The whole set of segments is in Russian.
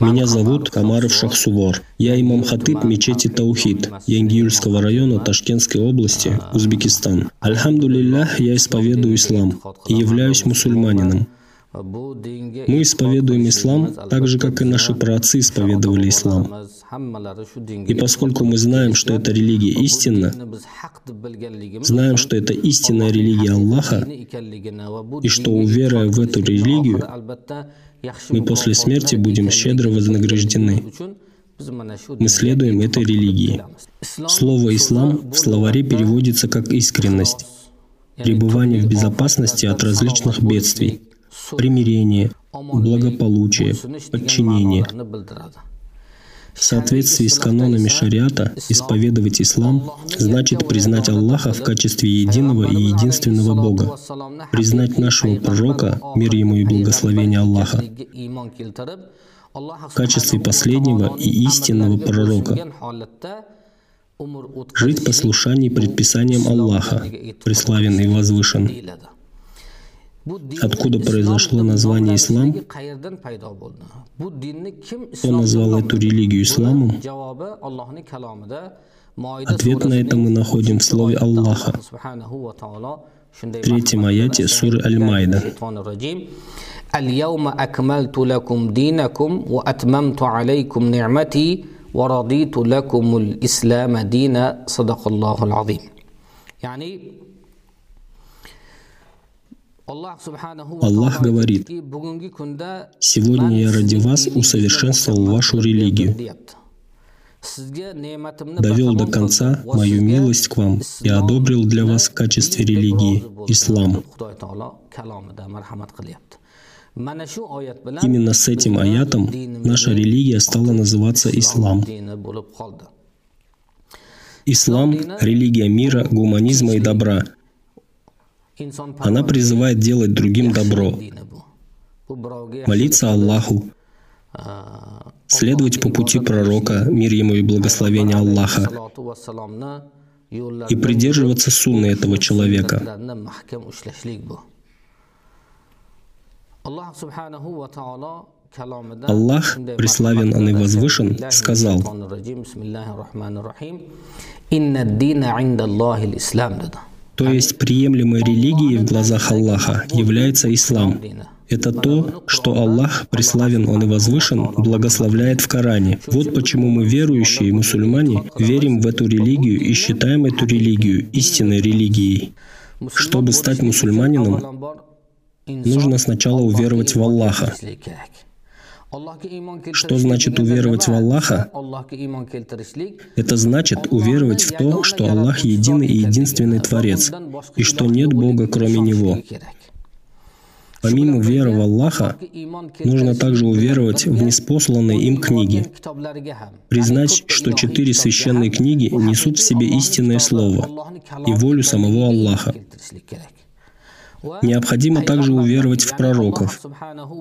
Меня зовут Камаров Шахсувор. Я имам хатыб мечети Таухид Янгиюльского района Ташкентской области, Узбекистан. Альхамдулиллах, я исповедую ислам и являюсь мусульманином. Мы исповедуем ислам так же, как и наши праотцы исповедовали ислам. И поскольку мы знаем, что эта религия истинна, знаем, что это истинная религия Аллаха, и что, уверуя в эту религию, мы после смерти будем щедро вознаграждены. Мы следуем этой религии. Слово «ислам» в словаре переводится как «искренность», пребывание в безопасности от различных бедствий, примирение, благополучие, подчинение. В соответствии с канонами шариата, исповедовать ислам значит признать Аллаха в качестве единого и единственного Бога, признать нашего пророка, мир ему и благословение Аллаха, в качестве последнего и истинного пророка, жить в послушании предписаниям Аллаха, преславен и возвышен. Откуда произошло название ислам? Кто назвал эту религию исламом? Ответ на это мы находим в слове Аллаха, в третьем аяте суры Аль-Майда. اليوم أكملت لكم دينكم وأتممت عليكم نعمتي ورضيت لكم الإسلام دينا صدق الله العظيم يعني Аллах говорит, «Сегодня я ради вас усовершенствовал вашу религию, довел до конца мою милость к вам и одобрил для вас в качестве религии ислам». Именно с этим аятом наша религия стала называться ислам. Ислам — религия мира, гуманизма и добра — она призывает делать другим добро, молиться Аллаху, следовать по пути пророка, мир ему и благословение Аллаха, и придерживаться сунны этого человека. Аллах, преславен Он и возвышен, сказал, «Инна дина инда Аллахи то есть приемлемой религией в глазах Аллаха является ислам. Это то, что Аллах, преславен Он и возвышен, благословляет в Коране. Вот почему мы, верующие мусульмане, верим в эту религию и считаем эту религию истинной религией. Чтобы стать мусульманином, нужно сначала уверовать в Аллаха. Что значит уверовать в Аллаха? Это значит уверовать в то, что Аллах единый и единственный Творец, и что нет Бога кроме Него. Помимо веры в Аллаха, нужно также уверовать в неспосланные им книги, признать, что четыре священные книги несут в себе истинное Слово и волю самого Аллаха. Необходимо также уверовать в пророков,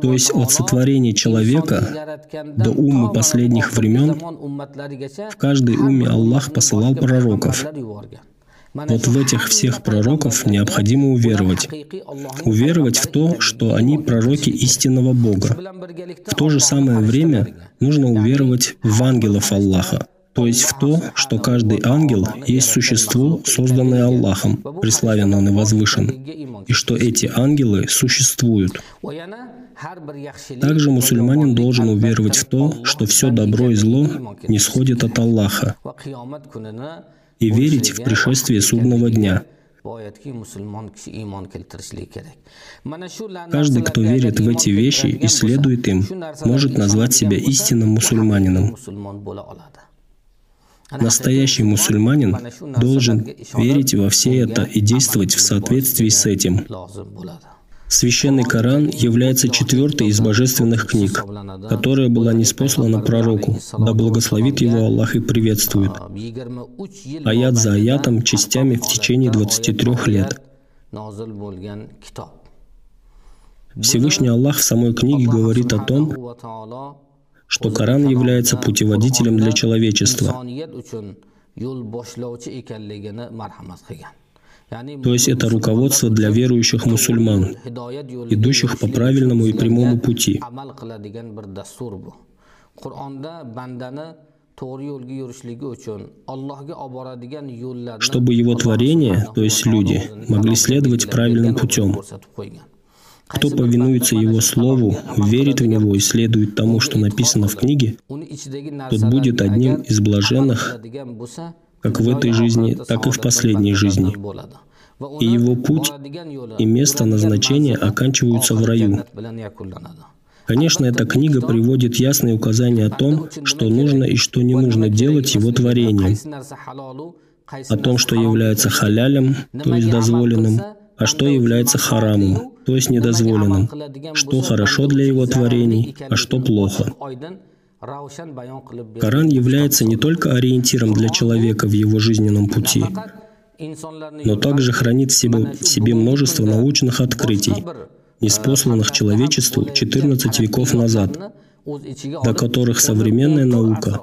то есть от сотворения человека до умы последних времен в каждой уме Аллах посылал пророков. Вот в этих всех пророков необходимо уверовать. Уверовать в то, что они пророки истинного Бога. В то же самое время нужно уверовать в ангелов Аллаха, то есть в то, что каждый ангел есть существо, созданное Аллахом, преславен он и возвышен, и что эти ангелы существуют. Также мусульманин должен уверовать в то, что все добро и зло не сходит от Аллаха, и верить в пришествие судного дня. Каждый, кто верит в эти вещи и следует им, может назвать себя истинным мусульманином. Настоящий мусульманин должен верить во все это и действовать в соответствии с этим. Священный Коран является четвертой из божественных книг, которая была неспослана пророку, да благословит его Аллах и приветствует, аят за аятом, частями в течение 23 лет. Всевышний Аллах в самой книге говорит о том, что Коран является путеводителем для человечества. То есть это руководство для верующих мусульман, идущих по правильному и прямому пути. Чтобы его творение, то есть люди, могли следовать правильным путем. Кто повинуется Его Слову, верит в Него и следует тому, что написано в книге, тот будет одним из блаженных как в этой жизни, так и в последней жизни. И его путь и место назначения оканчиваются в раю. Конечно, эта книга приводит ясные указания о том, что нужно и что не нужно делать его творением, о том, что является халялем, то есть дозволенным, а что является харамом, то есть недозволенным, что хорошо для его творений, а что плохо. Коран является не только ориентиром для человека в его жизненном пути, но также хранит в себе, в себе множество научных открытий, неспосланных человечеству 14 веков назад, до которых современная наука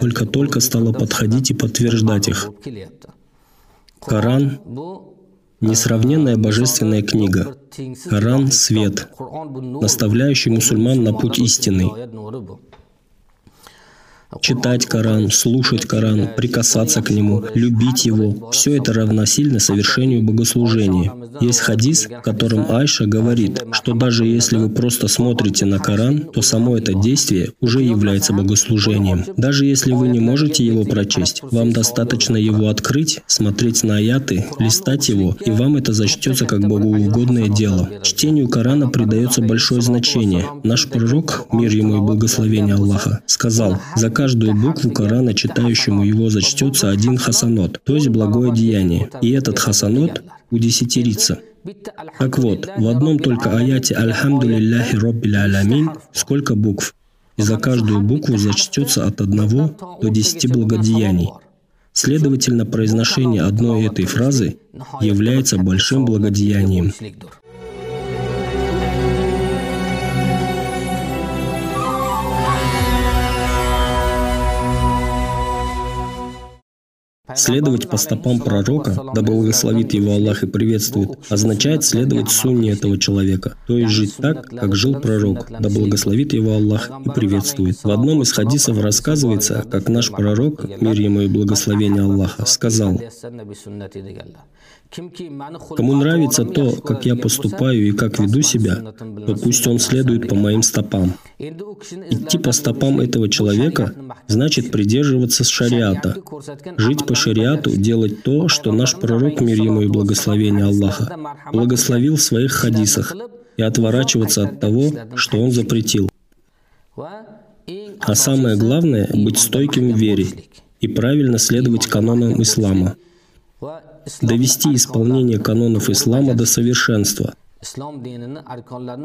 только-только стала подходить и подтверждать их. Коран — несравненная божественная книга. Коран — свет, наставляющий мусульман на путь истинный. Читать Коран, слушать Коран, прикасаться к нему, любить его – все это равносильно совершению богослужения. Есть хадис, в котором Айша говорит, что даже если вы просто смотрите на Коран, то само это действие уже является богослужением. Даже если вы не можете его прочесть, вам достаточно его открыть, смотреть на аяты, листать его, и вам это зачтется как богоугодное дело. Чтению Корана придается большое значение. Наш пророк, мир ему и благословение Аллаха, сказал, «За каждую букву Корана, читающему его, зачтется один хасанот, то есть благое деяние. И этот хасанот удесятерится. Так вот, в одном только аяте «Альхамду лилляхи роббиль алямин» сколько букв? И за каждую букву зачтется от одного до десяти благодеяний. Следовательно, произношение одной этой фразы является большим благодеянием. Следовать по стопам пророка, да благословит его Аллах и приветствует, означает следовать сунне этого человека, то есть жить так, как жил пророк, да благословит его Аллах и приветствует. В одном из хадисов рассказывается, как наш пророк, мир ему и благословение Аллаха, сказал, Кому нравится то, как я поступаю и как веду себя, то пусть он следует по моим стопам. Идти по стопам этого человека значит придерживаться шариата, жить по шариату, делать то, что наш пророк, мир ему и благословение Аллаха, благословил в своих хадисах, и отворачиваться от того, что он запретил. А самое главное — быть стойким в вере и правильно следовать канонам ислама — довести исполнение канонов ислама до совершенства.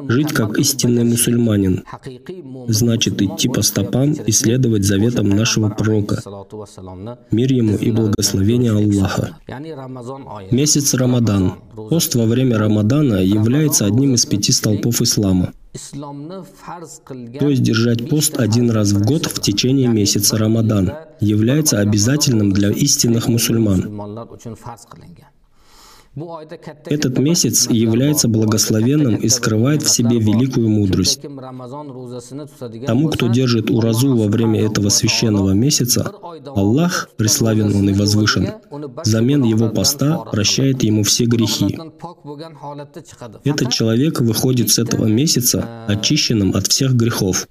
Жить как истинный мусульманин. Значит идти по стопам и следовать заветам нашего пророка, мир ему и благословение Аллаха. Месяц Рамадан. Пост во время Рамадана является одним из пяти столпов ислама. То есть держать пост один раз в год в течение месяца Рамадан является обязательным для истинных мусульман. Этот месяц является благословенным и скрывает в себе великую мудрость. Тому, кто держит уразу во время этого священного месяца, Аллах, преславен Он и возвышен, взамен его поста прощает ему все грехи. Этот человек выходит с этого месяца очищенным от всех грехов.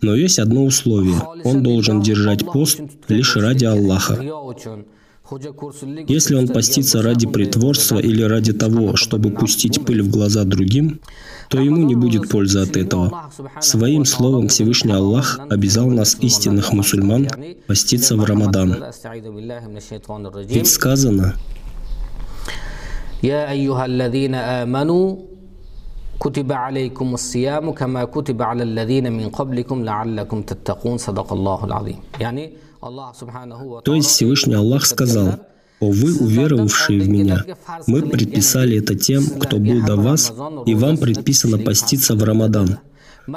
Но есть одно условие. Он должен держать пост лишь ради Аллаха. Если он постится ради притворства или ради того, чтобы пустить пыль в глаза другим, то ему не будет пользы от этого. Своим словом Всевышний Аллах обязал нас, истинных мусульман, поститься в Рамадан. Ведь сказано, кутиба алейкум ассияму кама кутиба аля алладина мин кабликум лааллакум таттакун садак Аллаху алазим. Аллах субханаху То есть Всевышний Аллах сказал, «О вы, уверовавшие в Меня, мы предписали это тем, кто был до вас, и вам предписано поститься в Рамадан».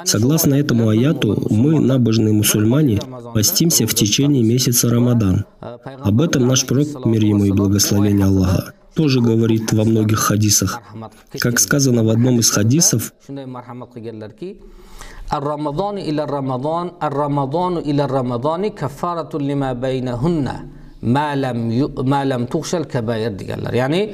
Согласно этому аяту, мы, набожные мусульмане, постимся в течение месяца Рамадан. Об этом наш пророк, мир ему и благословение Аллаха, тоже говорит во многих хадисах. Как сказано в одном из хадисов, الرمضان إلى الرمضان الرمضان إلى الرمضان كفارة لما بينهن ما لم ما لم تخشى الكبائر diyorlar. Yani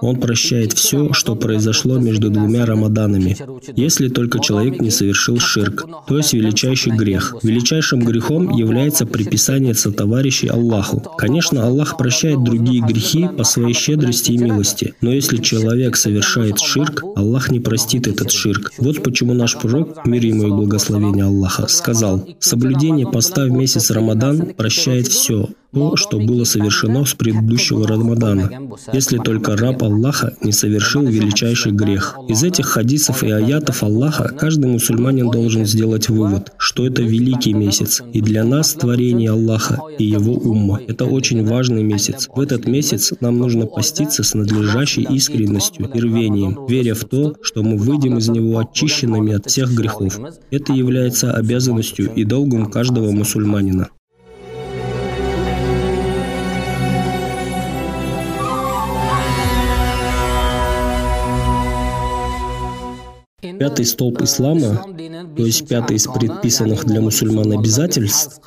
он прощает все, что произошло между двумя Рамаданами, если только человек не совершил ширк, то есть величайший грех. Величайшим грехом является приписание сотоварищей Аллаху. Конечно, Аллах прощает другие грехи по своей щедрости и милости, но если человек совершает ширк, Аллах не простит этот ширк. Вот почему наш пророк, мир ему и благословение Аллаха, сказал, «Соблюдение поста в месяц Рамадан прощает все, то, что было совершено с предыдущего Рамадана, если только раб Аллаха не совершил величайший грех. Из этих хадисов и аятов Аллаха каждый мусульманин должен сделать вывод, что это великий месяц, и для нас творение Аллаха и его умма. Это очень важный месяц. В этот месяц нам нужно поститься с надлежащей искренностью и рвением, веря в то, что мы выйдем из него очищенными от всех грехов. Это является обязанностью и долгом каждого мусульманина. Пятый столб ислама, то есть пятый из предписанных для мусульман обязательств,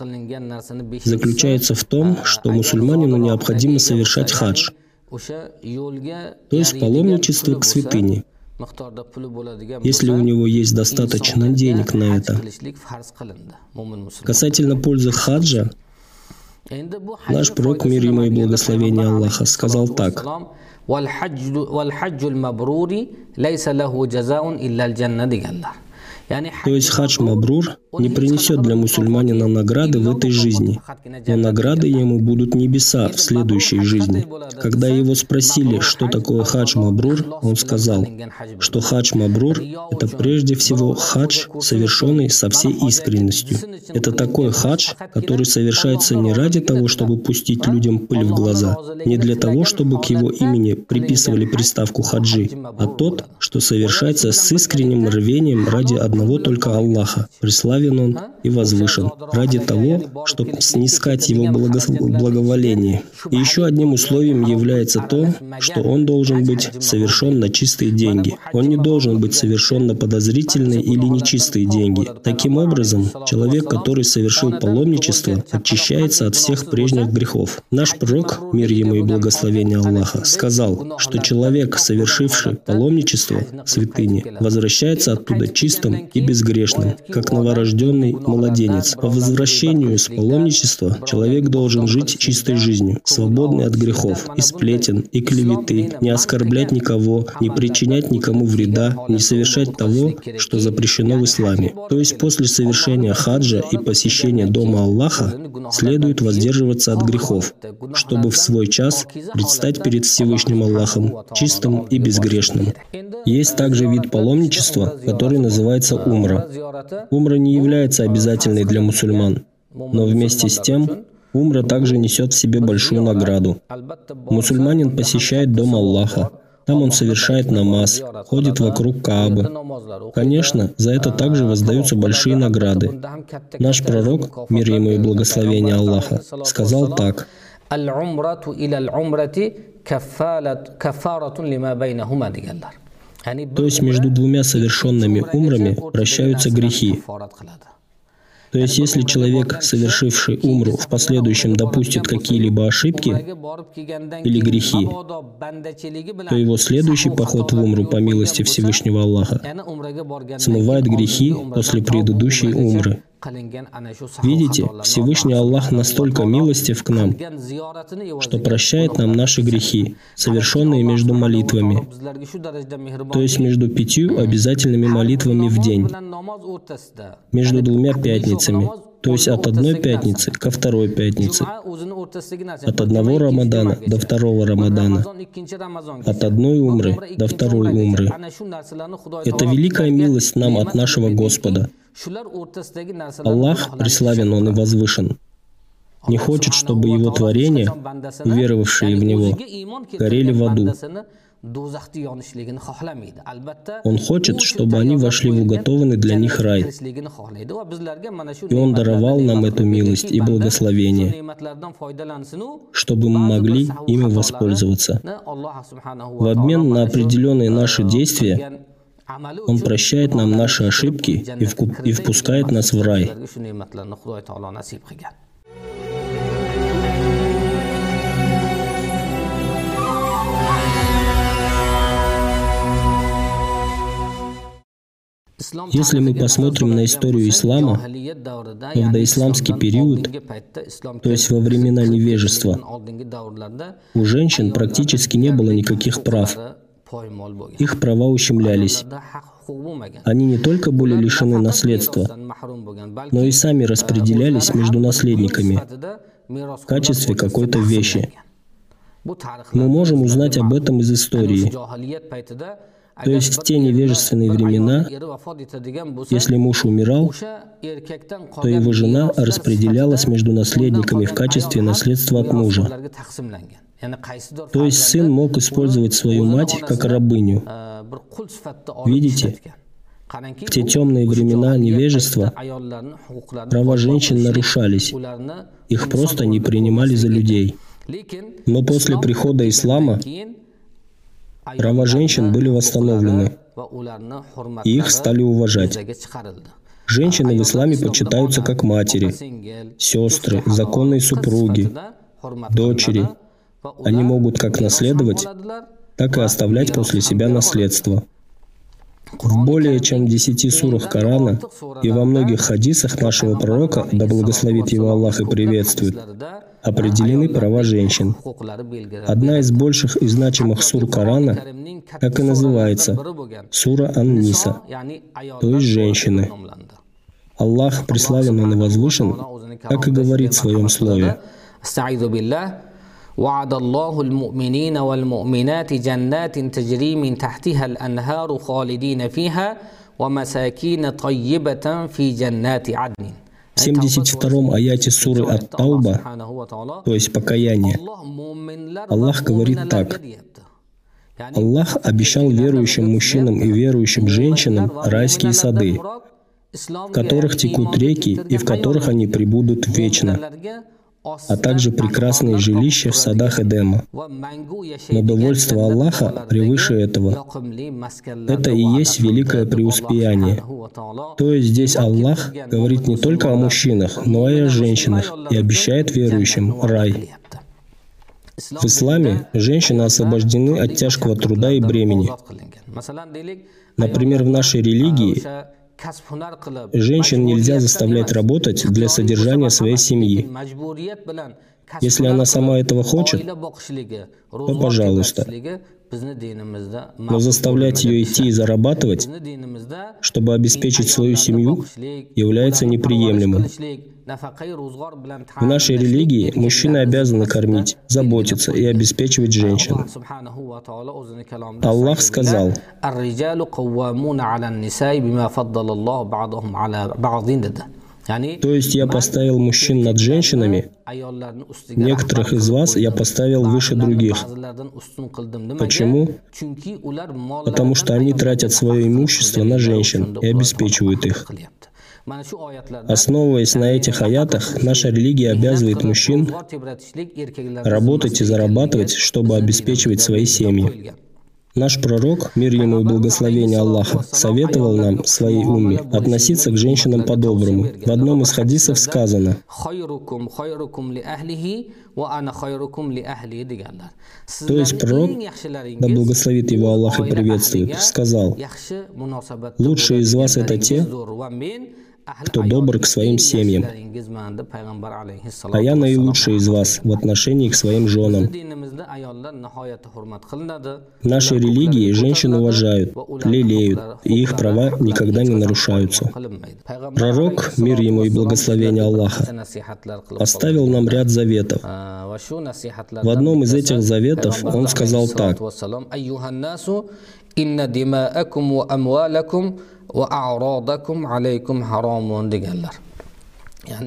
заключается в том, что мусульманину необходимо совершать хадж, то есть паломничество к святыне, если у него есть достаточно денег на это. Касательно пользы хаджа, наш пророк, мир ему и благословение Аллаха, сказал так – والحج والحج المبرور ليس له جزاء إلا الجنة دي قال يعني حج خرج مبرور؟ Не принесет для мусульманина награды в этой жизни, но награды ему будут небеса в следующей жизни. Когда его спросили, что такое хадж Мабрур, он сказал, что хадж Мабрур – это прежде всего хадж, совершенный со всей искренностью. Это такой хадж, который совершается не ради того, чтобы пустить людям пыль в глаза, не для того, чтобы к его имени приписывали приставку хаджи, а тот, что совершается с искренним рвением ради одного только Аллаха, преславен Он и возвышен, ради того, чтобы снискать Его благоволение. И еще одним условием является то, что он должен быть совершен на чистые деньги. Он не должен быть совершен на подозрительные или нечистые деньги. Таким образом, человек, который совершил паломничество, очищается от всех прежних грехов. Наш пророк, мир ему и благословение Аллаха, сказал, что человек, совершивший паломничество святыни, возвращается оттуда чистым и безгрешным, как новорожденный младенец. По возвращению с паломничества человек должен жить чистой жизнью, свободный от грехов, и сплетен, и клеветы, не оскорблять никого, не причинять никому вреда, не совершать того, что запрещено в исламе. То есть после совершения хаджа и посещения дома Аллаха следует воздерживаться от грехов, чтобы в свой час предстать перед Всевышним Аллахом чистым и безгрешным. Есть также вид паломничества, который называется умра. Умра не является обязательной для мусульман, но вместе с тем умра также несет в себе большую награду. Мусульманин посещает дом Аллаха, там он совершает намаз, ходит вокруг Каабы. Конечно, за это также воздаются большие награды. Наш пророк, мир ему и благословение Аллаха, сказал так. То есть между двумя совершенными умрами прощаются грехи. То есть, если человек, совершивший умру, в последующем допустит какие-либо ошибки или грехи, то его следующий поход в умру по милости Всевышнего Аллаха смывает грехи после предыдущей умры. Видите, Всевышний Аллах настолько милостив к нам, что прощает нам наши грехи, совершенные между молитвами, то есть между пятью обязательными молитвами в день, между двумя пятницами, то есть от одной пятницы ко второй пятнице, от одного Рамадана до второго Рамадана, от одной умры до второй умры. Это великая милость нам от нашего Господа. Аллах, преславен Он и возвышен. не хочет, чтобы его творения, уверовавшие в него, горели в аду. Он хочет, чтобы они вошли в уготованный для них рай. И Он даровал нам эту милость и благословение, чтобы мы могли ими воспользоваться. В обмен на определенные наши действия он прощает нам наши ошибки и впускает нас в рай. Если мы посмотрим на историю ислама, в доисламский период, то есть во времена невежества, у женщин практически не было никаких прав. Их права ущемлялись. Они не только были лишены наследства, но и сами распределялись между наследниками в качестве какой-то вещи. Мы можем узнать об этом из истории. То есть в те невежественные времена, если муж умирал, то его жена распределялась между наследниками в качестве наследства от мужа. То есть сын мог использовать свою мать как рабыню. Видите? В те темные времена невежества права женщин нарушались. Их просто не принимали за людей. Но после прихода ислама Права женщин были восстановлены, и их стали уважать. Женщины в исламе почитаются как матери, сестры, законные супруги, дочери. Они могут как наследовать, так и оставлять после себя наследство. В более чем десяти сурах Корана и во многих хадисах нашего пророка, да благословит его Аллах и приветствует, определены права женщин. Одна из больших и значимых сур Корана так и называется Сура Ан-Ниса, то есть женщины. Аллах, преславен и возвышен, как и говорит в своем слове. وعد الله المؤمنين والمؤمنات جنات تجري من تحتها الأنهار خالدين فيها ومساكين طيبة في جنات عدن в 72-м аяте суры от Тауба, то есть покаяние, Аллах говорит так. Аллах обещал верующим мужчинам и верующим женщинам райские сады, в которых текут реки и в которых они прибудут вечно а также прекрасные жилища в садах Эдема. Но довольство Аллаха превыше этого. Это и есть великое преуспеяние. То есть здесь Аллах говорит не только о мужчинах, но и о женщинах и обещает верующим рай. В исламе женщины освобождены от тяжкого труда и бремени. Например, в нашей религии Женщин нельзя заставлять работать для содержания своей семьи. Если она сама этого хочет, то пожалуйста. Но заставлять ее идти и зарабатывать, чтобы обеспечить свою семью, является неприемлемым. В нашей религии мужчины обязаны кормить, заботиться и обеспечивать женщин. Аллах сказал, то есть я поставил мужчин над женщинами, некоторых из вас я поставил выше других. Почему? Потому что они тратят свое имущество на женщин и обеспечивают их. Основываясь на этих аятах, наша религия обязывает мужчин работать и зарабатывать, чтобы обеспечивать свои семьи. Наш пророк, мир ему и благословение Аллаха, советовал нам, своей умме, относиться к женщинам по-доброму. В одном из хадисов сказано, то есть пророк, да благословит его Аллах и приветствует, сказал, «Лучшие из вас это те, кто добр к своим семьям. А я наилучший из вас в отношении к своим женам. В нашей религии женщин уважают, лелеют, и их права никогда не нарушаются. Пророк, мир ему и благословение Аллаха, оставил нам ряд заветов. В одном из этих заветов он сказал так. Va a'rodakum alaykum haromun deganlar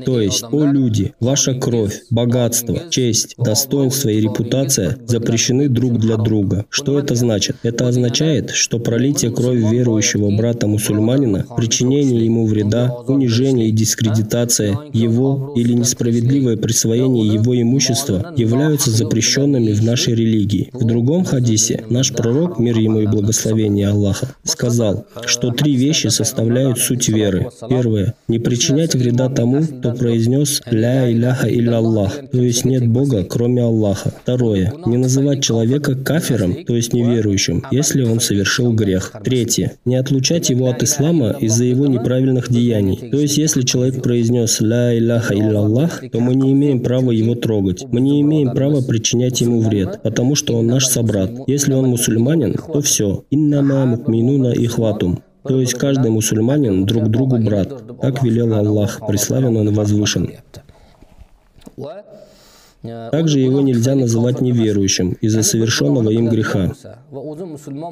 То есть, о люди, ваша кровь, богатство, честь, достоинство и репутация запрещены друг для друга. Что это значит? Это означает, что пролитие крови верующего брата-мусульманина, причинение ему вреда, унижение и дискредитация его или несправедливое присвоение его имущества являются запрещенными в нашей религии. В другом хадисе наш пророк, мир ему и благословение Аллаха, сказал, что три вещи составляют суть веры. Первое – не причинять вреда тому, кто произнес «Ля иляха Аллах, то есть нет Бога, кроме Аллаха. Второе. Не называть человека кафиром, то есть неверующим, если он совершил грех. Третье. Не отлучать его от ислама из-за его неправильных деяний. То есть, если человек произнес «Ля иляха Аллах, то мы не имеем права его трогать. Мы не имеем права причинять ему вред, потому что он наш собрат. Если он мусульманин, то все. Иннама мукминуна ихватум. То есть каждый мусульманин друг другу брат. Так велел Аллах, преславен он возвышен. Также его нельзя называть неверующим из-за совершенного им греха.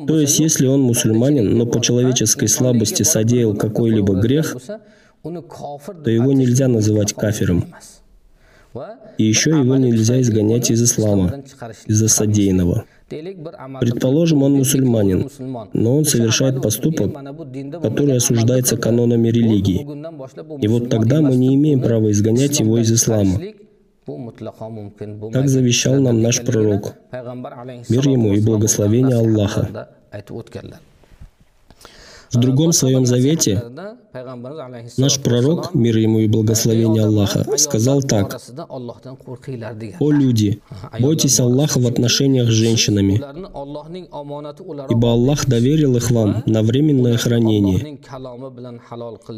То есть, если он мусульманин, но по человеческой слабости содеял какой-либо грех, то его нельзя называть кафиром. И еще его нельзя изгонять из ислама из-за содеянного. Предположим, он мусульманин, но он совершает поступок, который осуждается канонами религии. И вот тогда мы не имеем права изгонять его из ислама. Так завещал нам наш пророк. Мир ему и благословение Аллаха. В другом своем завете наш пророк, мир ему и благословение Аллаха, сказал так. «О люди, бойтесь Аллаха в отношениях с женщинами, ибо Аллах доверил их вам на временное хранение,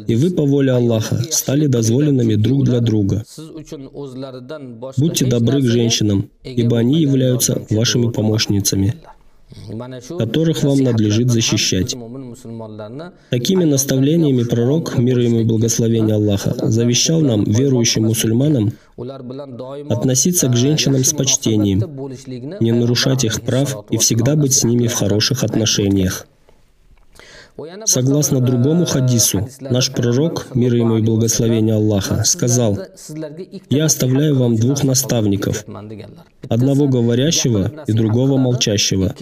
и вы по воле Аллаха стали дозволенными друг для друга. Будьте добры к женщинам, ибо они являются вашими помощницами» которых вам надлежит защищать. Такими наставлениями пророк, мир ему и благословение Аллаха, завещал нам, верующим мусульманам, относиться к женщинам с почтением, не нарушать их прав и всегда быть с ними в хороших отношениях. Согласно другому хадису, наш пророк, мир ему и благословение Аллаха, сказал, «Я оставляю вам двух наставников, одного говорящего и другого молчащего.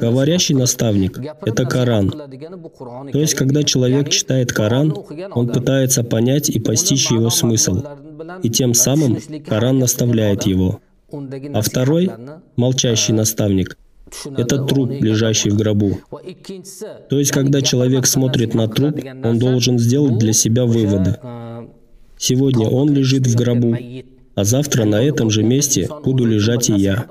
Говорящий наставник — это Коран. То есть, когда человек читает Коран, он пытается понять и постичь его смысл, и тем самым Коран наставляет его. А второй, молчащий наставник, это труп, лежащий в гробу. То есть, когда человек смотрит на труп, он должен сделать для себя выводы. Сегодня он лежит в гробу, а завтра на этом же месте буду лежать и я.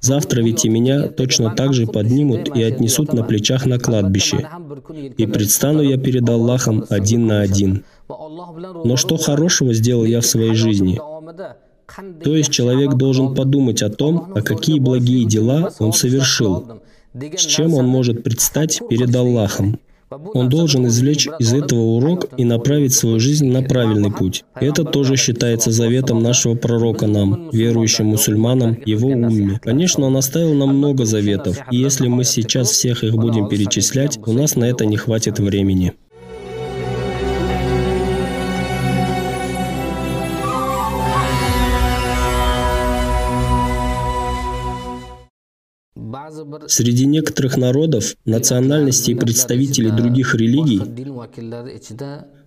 Завтра ведь и меня точно так же поднимут и отнесут на плечах на кладбище. И предстану я перед Аллахом один на один. Но что хорошего сделал я в своей жизни? То есть человек должен подумать о том, а какие благие дела он совершил, с чем он может предстать перед Аллахом. Он должен извлечь из этого урок и направить свою жизнь на правильный путь. Это тоже считается заветом нашего пророка нам, верующим мусульманам, его умме. Конечно, он оставил нам много заветов, и если мы сейчас всех их будем перечислять, у нас на это не хватит времени. Среди некоторых народов, национальностей и представителей других религий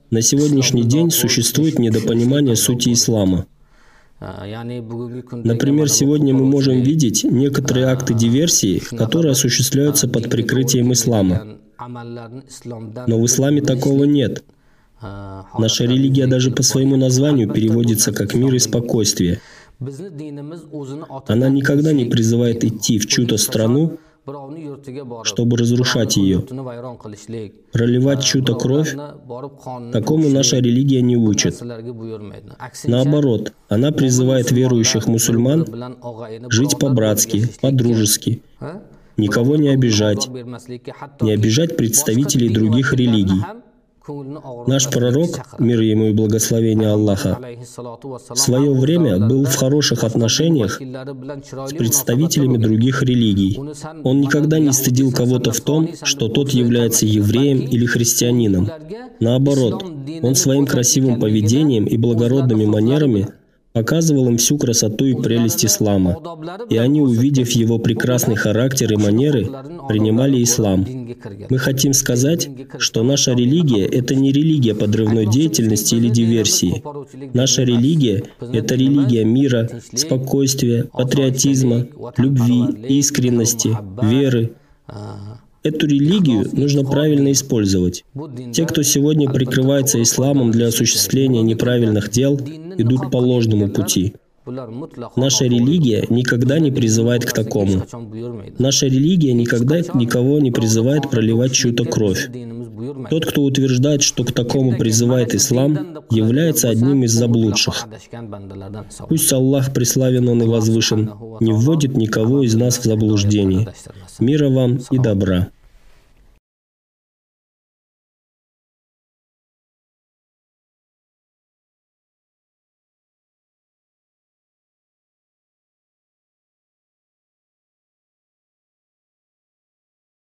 на сегодняшний день существует недопонимание сути ислама. Например, сегодня мы можем видеть некоторые акты диверсии, которые осуществляются под прикрытием ислама. Но в исламе такого нет. Наша религия даже по своему названию переводится как «мир и спокойствие». Она никогда не призывает идти в чью-то страну, чтобы разрушать ее, проливать чью-то кровь, такому наша религия не учит. Наоборот, она призывает верующих мусульман жить по-братски, по-дружески, никого не обижать, не обижать представителей других религий, Наш пророк, мир ему и благословение Аллаха, в свое время был в хороших отношениях с представителями других религий. Он никогда не стыдил кого-то в том, что тот является евреем или христианином. Наоборот, он своим красивым поведением и благородными манерами показывал им всю красоту и прелесть ислама. И они, увидев его прекрасный характер и манеры, принимали ислам. Мы хотим сказать, что наша религия – это не религия подрывной деятельности или диверсии. Наша религия – это религия мира, спокойствия, патриотизма, любви, искренности, веры, Эту религию нужно правильно использовать. Те, кто сегодня прикрывается исламом для осуществления неправильных дел, идут по ложному пути. Наша религия никогда не призывает к такому. Наша религия никогда никого не призывает проливать чью-то кровь. Тот, кто утверждает, что к такому призывает ислам, является одним из заблудших. Пусть Аллах, преславен Он и возвышен, не вводит никого из нас в заблуждение. Мира вам и добра.